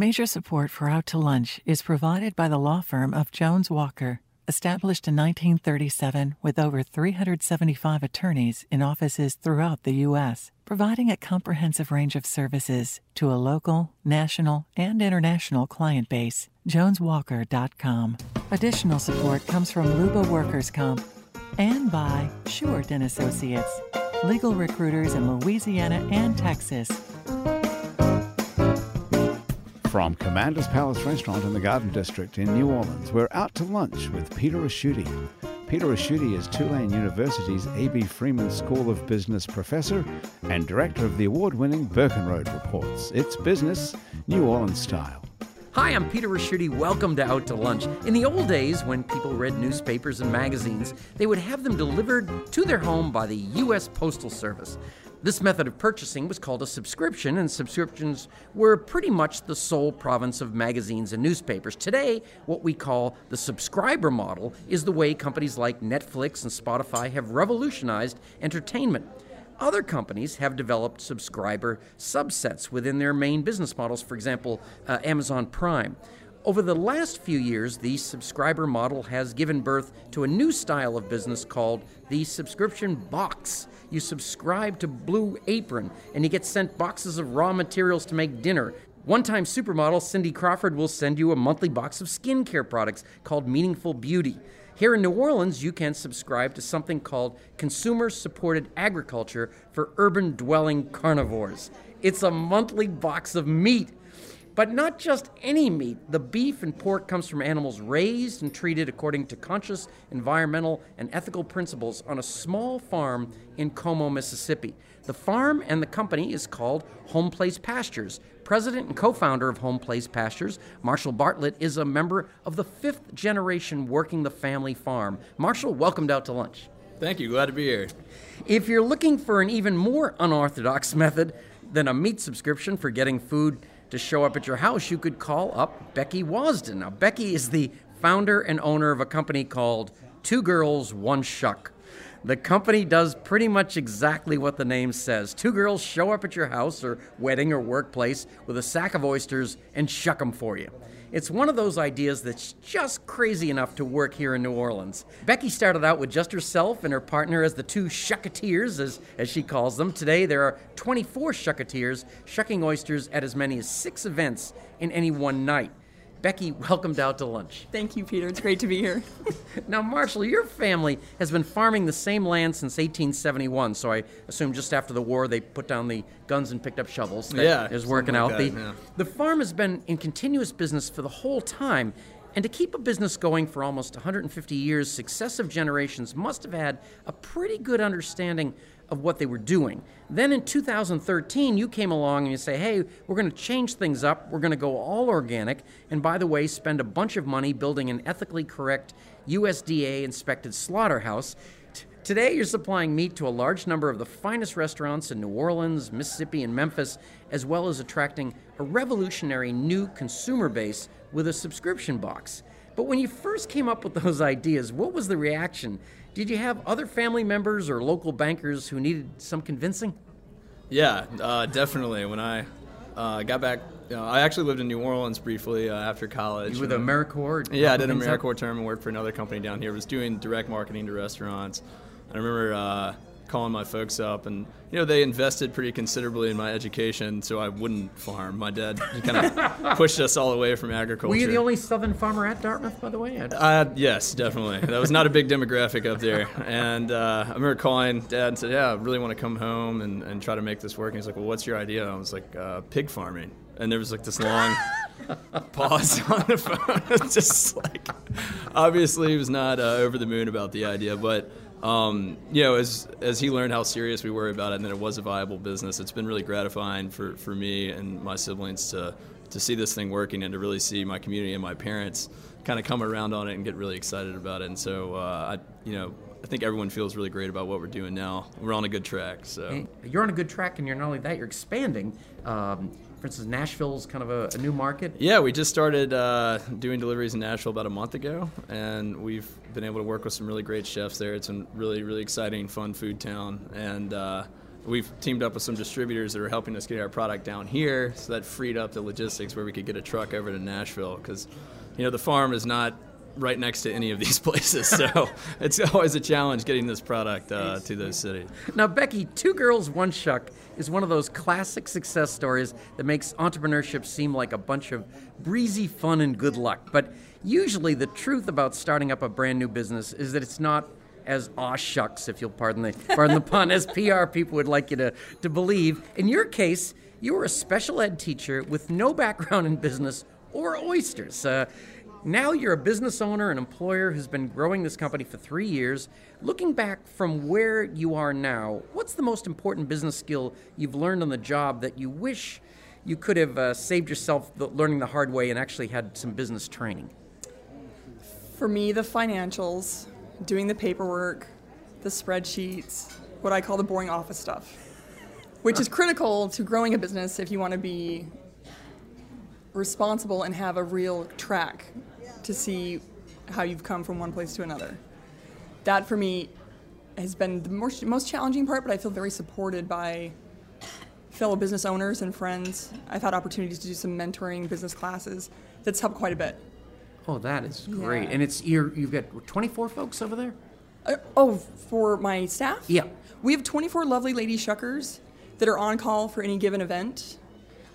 Major support for Out to Lunch is provided by the law firm of Jones Walker, established in 1937 with over 375 attorneys in offices throughout the U.S., providing a comprehensive range of services to a local, national, and international client base. JonesWalker.com. Additional support comes from Luba Workers Comp and by Short and Associates, legal recruiters in Louisiana and Texas. From Commander's Palace Restaurant in the Garden District in New Orleans, we're out to lunch with Peter Ricchiuti. Peter Ricchiuti is Tulane University's A.B. Freeman School of Business professor and director of the award winning Burkenroad Reports. It's business, New Orleans style. Hi, I'm Peter Ricchiuti. Welcome to Out to Lunch. In the old days, when people read newspapers and magazines, they would have them delivered to their home by the U.S. Postal Service. This method of purchasing was called a subscription, and subscriptions were pretty much the sole province of magazines and newspapers. Today, what we call the subscriber model is the way companies like Netflix and Spotify have revolutionized entertainment. Other companies have developed subscriber subsets within their main business models, for example, uh, Amazon Prime. Over the last few years, the subscriber model has given birth to a new style of business called the subscription box. You subscribe to Blue Apron, and you get sent boxes of raw materials to make dinner. One time supermodel Cindy Crawford will send you a monthly box of skincare products called Meaningful Beauty. Here in New Orleans, you can subscribe to something called Consumer Supported Agriculture for Urban Dwelling Carnivores. It's a monthly box of meat but not just any meat. The beef and pork comes from animals raised and treated according to conscious environmental and ethical principles on a small farm in Como, Mississippi. The farm and the company is called Home Place Pastures. President and co founder of Home Place Pastures, Marshall Bartlett, is a member of the fifth generation working the family farm. Marshall, welcomed out to lunch. Thank you. Glad to be here. If you're looking for an even more unorthodox method than a meat subscription for getting food to show up at your house, you could call up Becky Wasden. Now, Becky is the founder and owner of a company called Two Girls, One Shuck. The company does pretty much exactly what the name says. Two girls show up at your house or wedding or workplace with a sack of oysters and shuck them for you. It's one of those ideas that's just crazy enough to work here in New Orleans. Becky started out with just herself and her partner as the two shucketeers, as, as she calls them. Today, there are 24 shucketeers shucking oysters at as many as six events in any one night. Becky, welcomed out to lunch. Thank you, Peter. It's great to be here. now, Marshall, your family has been farming the same land since 1871, so I assume just after the war they put down the guns and picked up shovels. That yeah, is working like out. That, the, yeah. the farm has been in continuous business for the whole time. And to keep a business going for almost 150 years, successive generations must have had a pretty good understanding of what they were doing. Then in 2013, you came along and you say, hey, we're going to change things up. We're going to go all organic. And by the way, spend a bunch of money building an ethically correct USDA inspected slaughterhouse. T- Today, you're supplying meat to a large number of the finest restaurants in New Orleans, Mississippi, and Memphis, as well as attracting a revolutionary new consumer base with a subscription box. But when you first came up with those ideas, what was the reaction? Did you have other family members or local bankers who needed some convincing? Yeah, uh, definitely. When I uh, got back, you know, I actually lived in New Orleans briefly uh, after college. You were the AmeriCorps? Yeah, I did an things up? AmeriCorps term and worked for another company down here. I Was doing direct marketing to restaurants. I remember uh, calling my folks up, and you know they invested pretty considerably in my education, so I wouldn't farm. My dad kind of pushed us all away from agriculture. Were you the only Southern farmer at Dartmouth, by the way? Uh, yes, definitely. That was not a big demographic up there. And uh, I remember calling dad and said, Yeah, I really want to come home and, and try to make this work. And he's like, Well, what's your idea? I was like, uh, Pig farming. And there was like this long pause on the phone. It's just like, obviously, he was not uh, over the moon about the idea. But, um, you know, as, as he learned how serious we were about it and that it was a viable business, it's been really gratifying for, for me and my siblings to, to see this thing working and to really see my community and my parents kind of come around on it and get really excited about it. And so, uh, I, you know, I think everyone feels really great about what we're doing now. We're on a good track. So You're on a good track, and you're not only that, you're expanding. Um, for instance, Nashville's kind of a, a new market. yeah, we just started uh, doing deliveries in Nashville about a month ago, and we've been able to work with some really great chefs there. It's a really, really exciting, fun food town, and uh, we've teamed up with some distributors that are helping us get our product down here, so that freed up the logistics where we could get a truck over to Nashville because, you know, the farm is not right next to any of these places, so it's always a challenge getting this product uh, to those cities. Now, Becky, Two Girls, One Shuck is one of those classic success stories that makes entrepreneurship seem like a bunch of breezy fun and good luck. But usually, the truth about starting up a brand new business is that it's not as aw shucks, if you'll pardon the pardon the pun, as PR people would like you to, to believe. In your case, you were a special ed teacher with no background in business or oysters. Uh, now you're a business owner and employer who's been growing this company for three years. Looking back from where you are now, what's the most important business skill you've learned on the job that you wish you could have uh, saved yourself the, learning the hard way and actually had some business training? For me, the financials, doing the paperwork, the spreadsheets, what I call the boring office stuff, which is critical to growing a business if you want to be responsible and have a real track to see how you've come from one place to another. That for me has been the most, most challenging part, but I feel very supported by fellow business owners and friends. I've had opportunities to do some mentoring business classes that's helped quite a bit. Oh, that is great. Yeah. And it's you're, you've got 24 folks over there? Uh, oh, for my staff? Yeah. We have 24 lovely lady shuckers that are on call for any given event.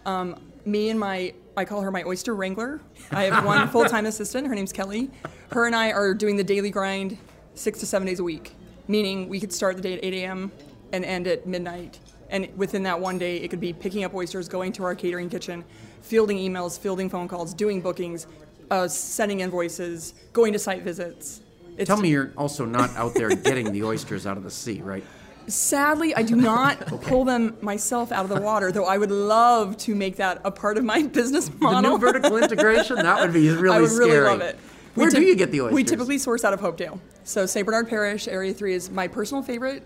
Um, me and my, I call her my oyster wrangler. I have one full time assistant. Her name's Kelly. Her and I are doing the daily grind six to seven days a week, meaning we could start the day at 8 a.m. and end at midnight. And within that one day, it could be picking up oysters, going to our catering kitchen, fielding emails, fielding phone calls, doing bookings, uh, sending invoices, going to site visits. It's Tell me you're also not out there getting the oysters out of the sea, right? Sadly, I do not pull them myself out of the water, though I would love to make that a part of my business model. The new vertical integration, that would be really I would scary. really love it. Where do you get the oysters? We typically source out of Hopedale. So St. Bernard Parish, Area 3 is my personal favorite.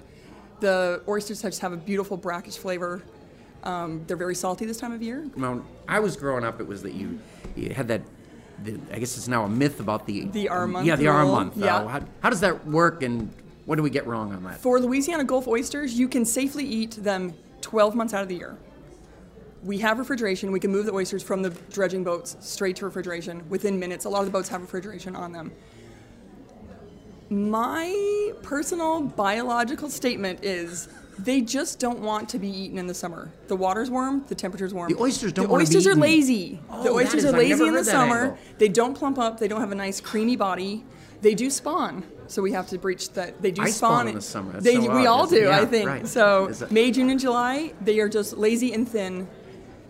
The oysters just have a beautiful brackish flavor. Um, they're very salty this time of year. When I was growing up, it was that you, you had that. The, I guess it's now a myth about the The R month Yeah, the R month. Yeah. How, how does that work, and what do we get wrong on that? For Louisiana Gulf oysters, you can safely eat them 12 months out of the year. We have refrigeration. We can move the oysters from the dredging boats straight to refrigeration within minutes. A lot of the boats have refrigeration on them. My personal biological statement is they just don't want to be eaten in the summer. The water's warm, the temperature's warm. The oysters don't The oysters are lazy. Oh, the oysters is- are lazy in the summer. angle. They don't plump up. They don't have a nice creamy body. They do spawn, so we have to breach that. They do I spawn. spawn in the summer. That's They, so we odd, all do, Yeah, I think. right. So it- May, June, and July, they are just lazy and thin.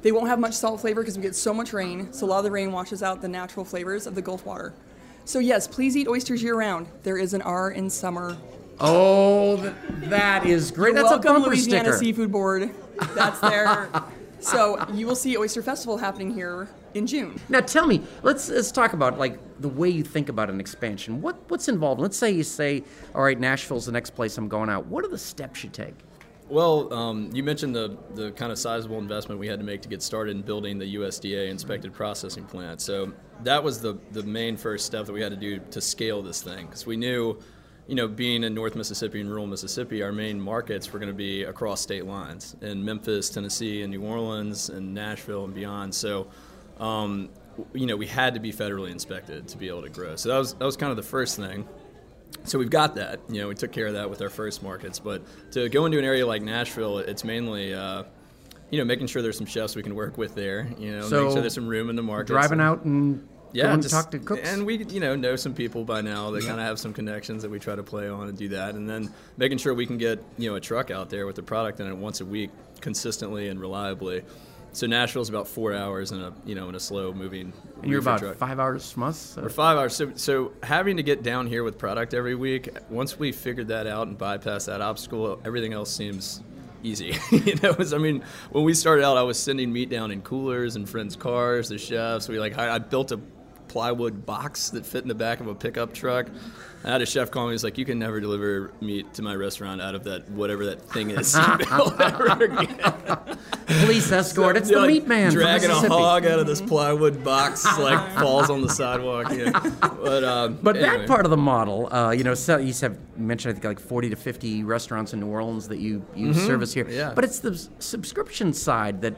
They won't have much salt flavor because we get so much rain. So a lot of the rain washes out the natural flavors of the Gulf water. So yes, please eat oysters year round. There is an R in summer. Oh, that is great. You're That's welcome, a bumper Louisiana sticker. Seafood Board. That's there. so you will see Oyster Festival happening here in June. Now tell me, let's let's talk about like the way you think about an expansion. What what's involved? Let's say you say, all right, Nashville's the next place I'm going out. What are the steps you take? Well, um, you mentioned the, the kind of sizable investment we had to make to get started in building the USDA inspected processing plant. So that was the, the main first step that we had to do to scale this thing because we knew, you know, being in North Mississippi and rural Mississippi, our main markets were going to be across state lines in Memphis, Tennessee, and New Orleans, and Nashville and beyond. So, um, you know, we had to be federally inspected to be able to grow. So that was that was kind of the first thing so we've got that. You know, we took care of that with our first markets. But to go into an area like Nashville, it's mainly, uh, you know, making sure there's some chefs we can work with there. You know, So, making sure there's some room in the market. Driving out and yeah, just- talk to cooks. And we, you know, know some people by now that kind of have some connections that we try to play on and do that. And then making sure we can get, you know, a truck out there with the product in it once a week consistently and reliably. So Nashville's about four hours in a, you know, in a slow moving. and you're about truck. five hours from us. so- Or five hours. So, so having to get down here with product every week, once we figured that out and bypassed that obstacle, everything else seems easy. you know, I mean, when we started out, I was sending meat down in coolers and friends' cars, the chefs. We like, I, I built a plywood box that fit in the back of a pickup truck. I had a chef call me. He's like, "You can never deliver meat to my restaurant out of that whatever that thing is." Police escort. It's the Like, meat man. dragging a hog out of this plywood box, like falls on the sidewalk. Yeah. But um, But anyway. that part of the model, uh, you know, so you have mentioned I think like 40 to 50 restaurants in New Orleans that you you service here. Mm-hmm. Yeah. But it's the subscription side that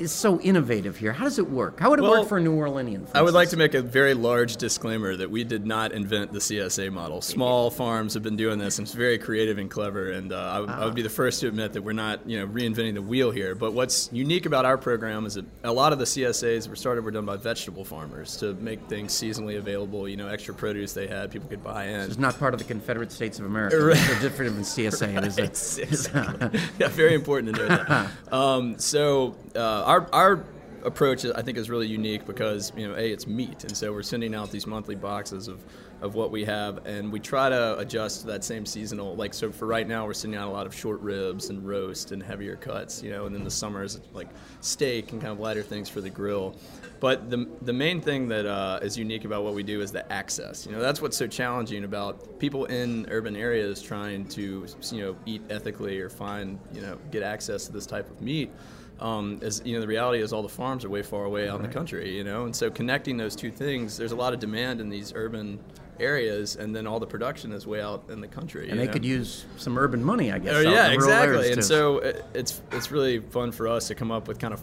is so innovative here. How does it work? How would it Well, work for a New Orleanian? I would like to make a very large disclaimer that we did not invent the CSA model. Small farms have been doing this, and it's very creative and clever. And uh, I, would- I would be the first to admit that we're not, you know, reinventing the wheel here. But what's unique about our program is that a lot of the CSAs were started were done by vegetable farmers to make things seasonally available. You know, extra produce they had, people could buy in. It's not part of the Confederate States of America. Right. It's different than CSA. It is a, It's- exactly. yeah, very important to know that. Um, so uh, our our approach, I think, is really unique because you know, a it's meat, and so we're sending out these monthly boxes of. Of what we have, and we try to adjust to that same seasonal. Like so, for right now, we're sending out a lot of short ribs and roast and heavier cuts, you know. And then the summer is like steak and kind of lighter things for the grill. But the the main thing that uh, is unique about what we do is the access. You know, that's what's so challenging about people in urban areas trying to you know eat ethically or find you know get access to this type of meat. Um, is you know the reality is all the farms are way far away out in the country. You know, and so connecting those two things, there's a lot of demand in these urban areas, and then all the production is way out in the country. and they know? could use some urban money, I guess. Oh, yeah, the rural areas, exactly. And so it, it's it's really fun for us to come up with kind of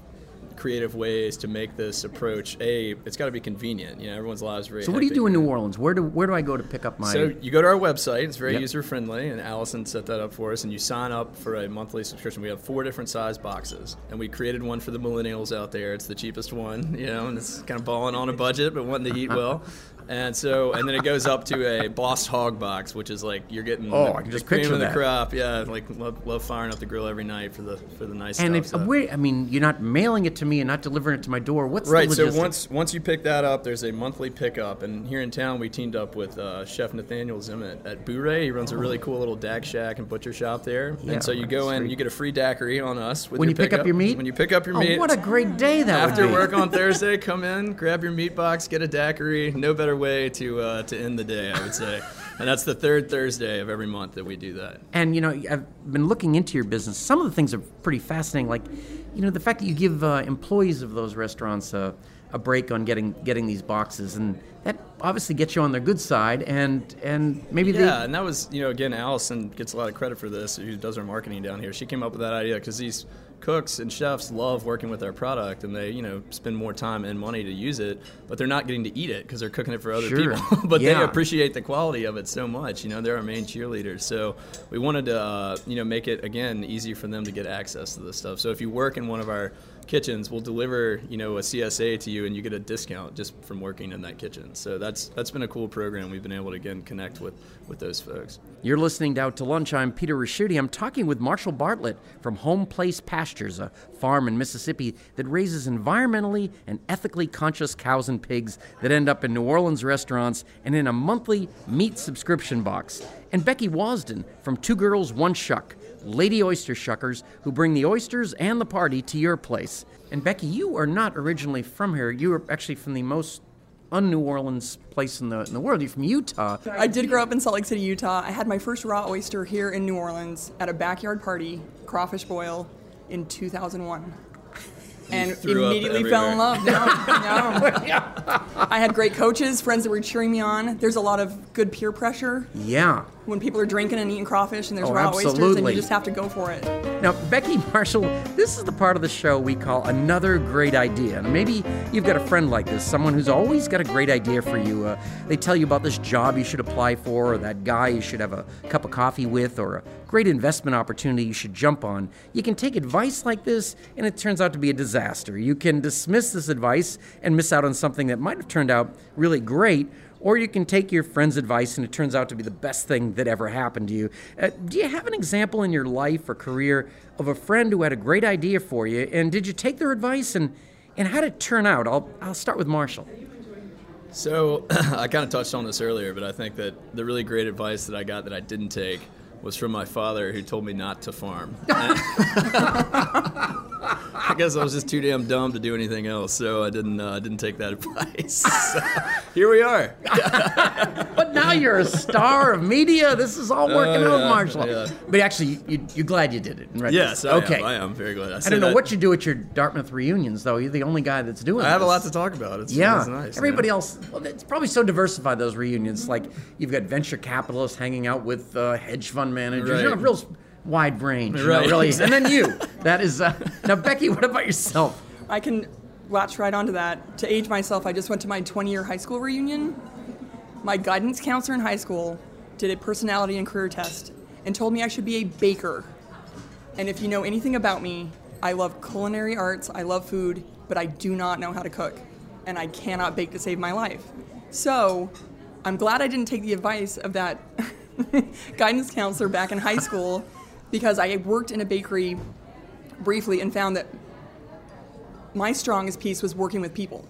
creative ways to make this approach. A, it's got to be convenient. You know, everyone's lives are very. So what do you do in New Orleans? Where do where do I go to pick up my? So you go to our website. It's very Yep. user friendly, and Allison set that up for us. And you sign up for a monthly subscription. We have four different size boxes, and we created one for the millennials out there. It's the cheapest one, you know, and it's kind of balling on a budget, but wanting to eat well. And so, and then it goes up to a Boss Hog box, which is like you're getting Oh, the, I can just cream picture of the that. crop. Yeah, like love, love firing up the grill every night for the for the nice and stuff. where I mean, you're not mailing it to me and not delivering it to my door. What's Right. So once once you pick that up, there's a monthly pickup, and here in town we teamed up with uh, Chef Nathaniel Zimet at Bourrée. He runs a really cool little dak shack and butcher shop there. Yeah, and so you go in, you get a free daiquiri on us with when you pick up pickup. your meat. When you pick up your oh, meat. what a great day that after would be. work on Thursday, come in, grab your meat box, get a daiquiri. No better way to uh, to end the day, I would say. And that's the third Thursday of every month that we do that. And you know, I've been looking into your business. Some of the things are pretty fascinating. Like, you know, the fact that you give uh, employees of those restaurants a, a break on getting getting these boxes, and that obviously gets you on their good side. And and maybe Yeah, they. and that was, you know, again, Allison gets a lot of credit for this, who does our marketing down here. She came up with that idea because these cooks and chefs love working with our product and they, you know, spend more time and money to use it, but they're not getting to eat it because they're cooking it for other Sure. people. but they appreciate the quality of it so much. You know, they're our main cheerleaders. So we wanted to, uh, you know, make it, again, easy for them to get access to this stuff. So if you work in one of our kitchens, we'll deliver, you know, a CSA to you and you get a discount just from working in that kitchen. So that's that's been a cool program. We've been able to, again, connect with, with those folks. You're listening to Out to Lunch. I'm Peter Ricchiuti. I'm talking with Marshall Bartlett from Home Place Pastures, a farm in Mississippi that raises environmentally and ethically conscious cows and pigs that end up in New Orleans restaurants and in a monthly meat subscription box. And Becky Wasden from Two Girls, One Shuck, Lady Oyster Shuckers, who bring the oysters and the party to your place. And Becky, you are not originally from here. You are actually from the most un-New Orleans place in the, in the world. You're from Utah. I did grow up in Salt Lake City, Utah. I had my first raw oyster here in New Orleans at a backyard party, crawfish boil, in 2001. And immediately fell in love. No, no. I had great coaches, friends that were cheering me on. There's a lot of good peer pressure Yeah. When people are drinking and eating crawfish and there's Oh, raw oysters, and you just have to go for it. Now, Becky Marshall, this is the part of the show we call another great idea. And maybe you've got a friend like this, someone who's always got a great idea for you. Uh, they tell you about this job you should apply for, or that guy you should have a cup of coffee with, or a great investment opportunity you should jump on. You can take advice like this, and it turns out to be a disaster. You can dismiss this advice and miss out on something that might have turned out really great. Or you can take your friend's advice and it turns out to be the best thing that ever happened to you. Uh, do you have an example in your life or career of a friend who had a great idea for you? And did you take their advice and, and how did it turn out? I'll, I'll start with Marshall. So I kind of touched on this earlier, but I think that the really great advice that I got that I didn't take was from my father, who told me not to farm. guess I was just too damn dumb to do anything else, so I didn't. Uh, didn't take that advice. So, here we are. But now you're a star of media. This is all working Oh, out, Marshall. yeah. But actually, you, you're glad you did it. in Yes, I retrospect. am. okay. I am very glad. I, I don't know that- what you do at your Dartmouth reunions, though. You're the only guy that's doing. It. I have a lot to talk about. It's, Yeah, it's nice. everybody yeah. else. Well, it's probably so diversified those reunions. Like you've got venture capitalists hanging out with uh, hedge fund managers. You know, Right. real wide range. you know, Right, really. And then you. That is uh, now, Becky. What about yourself? I can latch right onto that. To age myself, I just went to my 20 year high school reunion. My guidance counselor in high school did a personality and career test and told me I should be a baker. And if you know anything about me, I love culinary arts, I love food, but I do not know how to cook. And I cannot bake to save my life. So I'm glad I didn't take the advice of that guidance counselor back in high school because I worked in a bakery briefly and found that my strongest piece was working with people.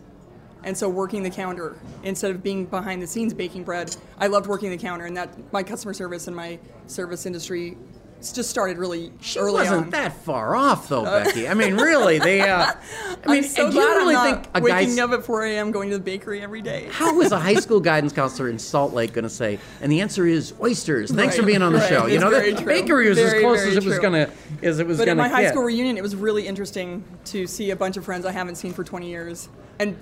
And so working the counter instead of being behind the scenes baking bread, I loved working the counter and that my customer service and my service industry just started really She early wasn't on. that far off, though, Becky. I mean, really, they. Uh, I mean, I'm so do you glad really I'm think not a guy's waking up at 4 a.m. going to the bakery every day. How is a high school guidance counselor in Salt Lake going to say? And the answer is oysters. Thanks for being on the right. show. You know, the bakery was as close as it was true. going to as it was But going at my high get. school reunion, it was really interesting to see a bunch of friends I haven't seen for 20 years and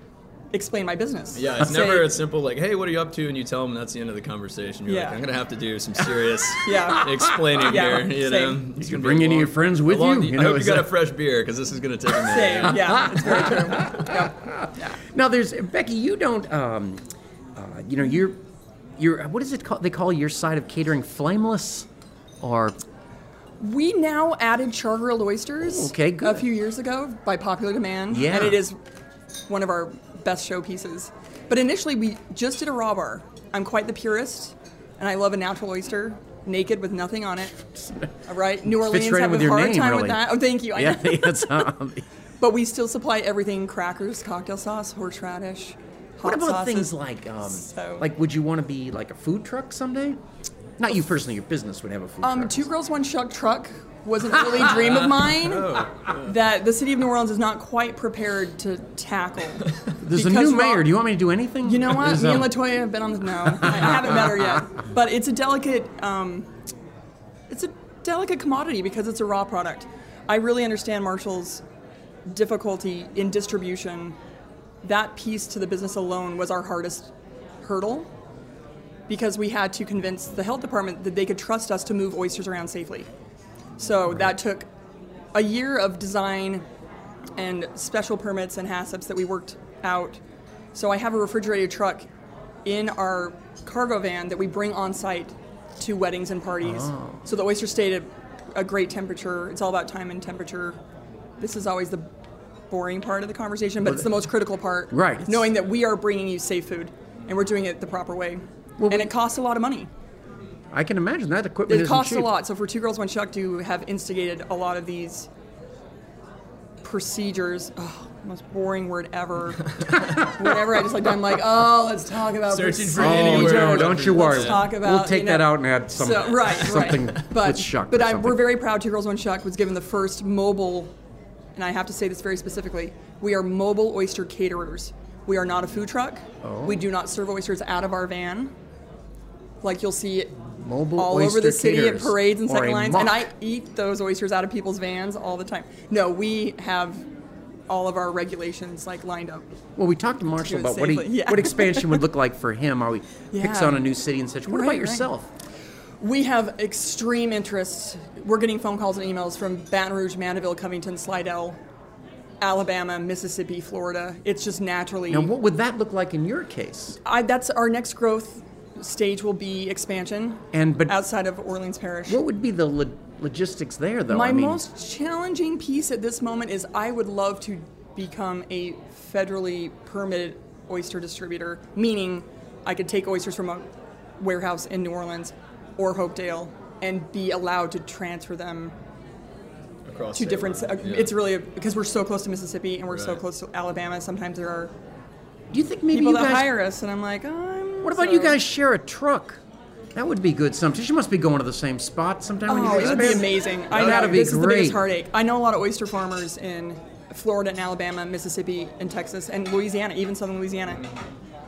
explain my business. Yeah, it's Say- never as simple like, "Hey, what are you up to?" and you tell them that's the end of the conversation. You're Yeah. like, "I'm gonna have to do some serious Yeah. explaining Yeah, here." You same. know, It's You gonna bring any of your friends with a long- you? You I know, hope you is got a fresh beer because this is gonna take a minute. Same, yeah, it's very true. Yep. Now, there's Becky. You don't. Um, uh, you know, you're. You're. What is it called? They call your side of catering flameless, or We now added char grilled oysters Okay, good. a few years ago by popular demand. Yeah. And it is one of our best showpieces. But initially, we just did a raw bar. I'm quite the purist, and I love a natural oyster, naked with nothing on it. All right, New Orleans right have a hard name, time really. with that. Oh, thank you. I yeah, know. it's. Um, But we still supply everything: crackers, cocktail sauce, horseradish, hot what about sauces. things like, um, So- like, would you want to be like a food truck someday? Not you personally. Your business would have a food Um, truck. two girls, one shuck truck was an early dream of mine that the city of New Orleans is not quite prepared to tackle. There's a new mayor. Do you want me to do anything? You know what? There's, Me and Latoya have been on the no. I haven't met her yet, but it's a delicate. Um, it's a delicate commodity because it's a raw product. I really understand Marshall's difficulty in distribution. That piece to the business alone was our hardest hurdle because we had to convince the health department that they could trust us to move oysters around safely. So that took a year of design and special permits and HACCPs that we worked out. So I have a refrigerated truck in our cargo van that we bring on site to weddings and parties. Oh. So the oysters stayed at a great temperature. It's all about time and temperature. This is always the boring part of the conversation, but it's the most critical part. Right. Knowing that we are bringing you safe food and we're doing it the proper way. Well, and we- it costs a lot of money. I can imagine that equipment It isn't costs cheap. a lot. So for Two Girls One Shuck to have instigated a lot of these procedures, oh, most boring word ever. Whatever I just like, I'm like, oh, let's talk about Searching for Oh any procedures. word. no! Don't you worry. Let's talk about. we'll take you know, that out and add some so, right, something right. But, with shuck. But or I, we're very proud. Two Girls One Shuck was given the first mobile, and I have to say this very specifically. We are mobile oyster caterers. We are not a food truck. Oh. We do not serve oysters out of our van. Like you'll see Mobile all over the city at parades and second lines, and. I eat those oysters out of people's vans all the time. No, we have all of our regulations like lined up. Well, we talked to Marshall it about what, he, yeah. what expansion would look like for him. How he picks on a new city and such. What Right, about right. yourself? We have extreme interest. We're getting phone calls and emails from Baton Rouge, Mandeville, Covington, Slidell, Alabama, Mississippi, Florida. It's just naturally. Now, what would that look like in your case? I, that's our next growth stage will be expansion And but outside of Orleans Parish. what would be the lo- logistics there, though? My I mean, most challenging piece at this moment is I would love to become a federally permitted oyster distributor, meaning I could take oysters from a warehouse in New Orleans or Hopedale and be allowed to transfer them Across to different. lines. Uh, Yeah. It's really a, because we're so close to Mississippi and we're so close to Alabama. Sometimes there are do you think maybe people you that guys? hire us, and I'm like, I'm. What about you guys share a truck? That would be good. Sometimes you must be going to the same spot sometime when Oh, you it would expand. be amazing. I know That'd be this is the biggest heartache. I know a lot of oyster farmers in Florida and Alabama, Mississippi and Texas, and Louisiana, even southern Louisiana,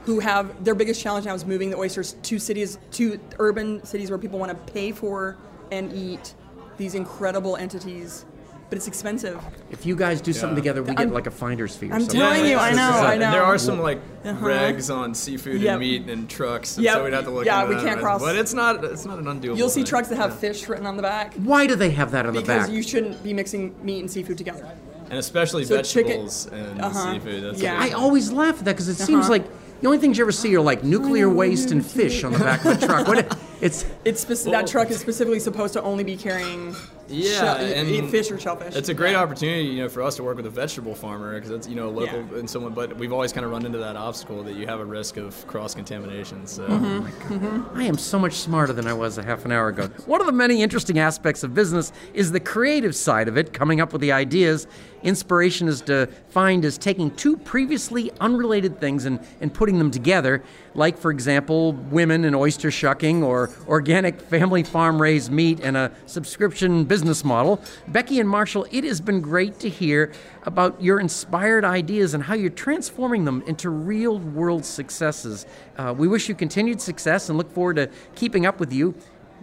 who have their biggest challenge now is moving the oysters to cities, to urban cities where people want to pay for and eat these incredible entities. But it's expensive. If you guys do something Yeah. together, we get I'm- like a finder's fee or I'm something. telling you, I know, I know. There are some like Uh-huh. regs on seafood Yep. and meat and trucks, and Yep. so we'd have to look. Yeah, into we that, can't cross- But it's not. It's not an undoable. You'll see thing. trucks that have fish written on the back Why do they have that on the back? because you shouldn't be mixing meat and seafood together. and especially So chicken- vegetables and Uh-huh. seafood. That's Yeah. I always laugh at that because it seems Uh-huh. like the only things you ever see are like nuclear waste and fish on the back of a truck. What it, it's It's speci- that truck is specifically supposed to only be carrying Yeah, shell- and fish or shellfish. It's a great opportunity, you know, for us to work with a vegetable farmer because it's you know local Yeah. and someone. But we've always kind of run into that obstacle that you have a risk of cross contamination. So Mm-hmm. I am so much smarter than I was a half an hour ago. One of the many interesting aspects of business is the creative side of it, coming up with the ideas. Inspiration is defined as taking two previously unrelated things and, and putting them together, like, for example, women and oyster shucking, or organic family farm raised meat and a subscription business model. Becky and Marshall, it has been great to hear about your inspired ideas and how you're transforming them into real world successes. Uh, we wish you continued success and look forward to keeping up with you.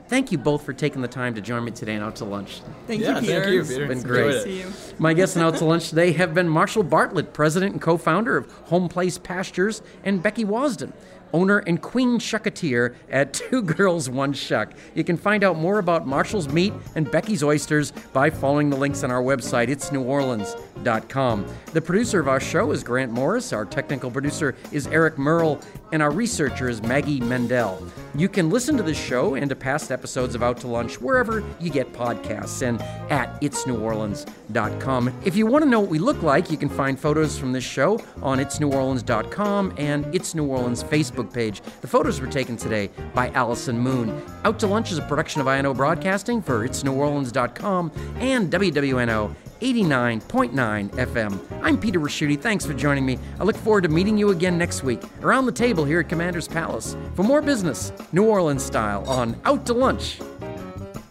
Thank you both for taking the time to join me today and out to lunch. Thank yeah, you, Peter. thank you, Peter. been Enjoyed great. it. See you. My guests and out to lunch today have been Marshall Bartlett, president and co founder of Home Place Pastures, and Becky Wasden, owner and queen shucketeer at Two Girls One Shuck. You can find out more about Marshall's meat and Becky's oysters by following the links on our website, itsneworleans.com. The producer of our show is Grant Morris, our technical producer is Eric Merle, and our researcher is Maggie Mendel. You can listen to this show and to past episodes of Out to Lunch wherever you get podcasts and at itsneworleans.com. If you want to know what we look like, you can find photos from this show on itsneworleans.com and It's New Orleans Facebook page. The photos were taken today by Allison Moon. Out to Lunch is a production of INO Broadcasting for itsneworleans.com and WWNO 89.9 FM. I'm Peter Ricchiuti. Thanks for joining me. I look forward to meeting you again next week around the table here at Commander's Palace for more business, New Orleans style, on Out to Lunch.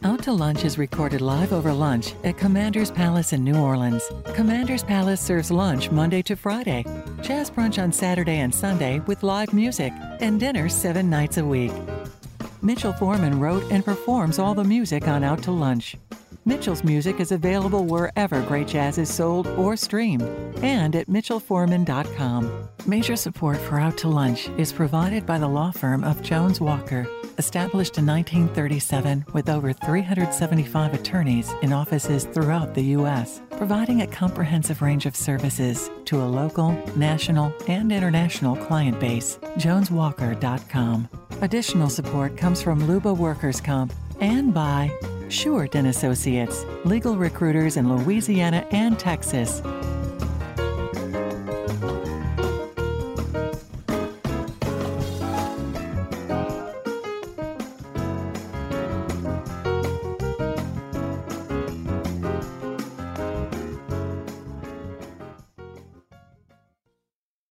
Out to Lunch is recorded live over lunch at Commander's Palace in New Orleans. Commander's Palace serves lunch Monday to Friday, jazz brunch on Saturday and Sunday with live music, and dinner seven nights a week. Mitchell Foreman wrote and performs all the music on Out to Lunch. Mitchell's music is available wherever great jazz is sold or streamed and at mitchellforeman.com. Major support for Out to Lunch is provided by the law firm of Jones Walker, established in 1937 with over 375 attorneys in offices throughout the U.S., providing a comprehensive range of services to a local, national, and international client base. JonesWalker.com. Additional support comes from Luba Workers Comp and by Short Associates, legal recruiters in Louisiana and Texas.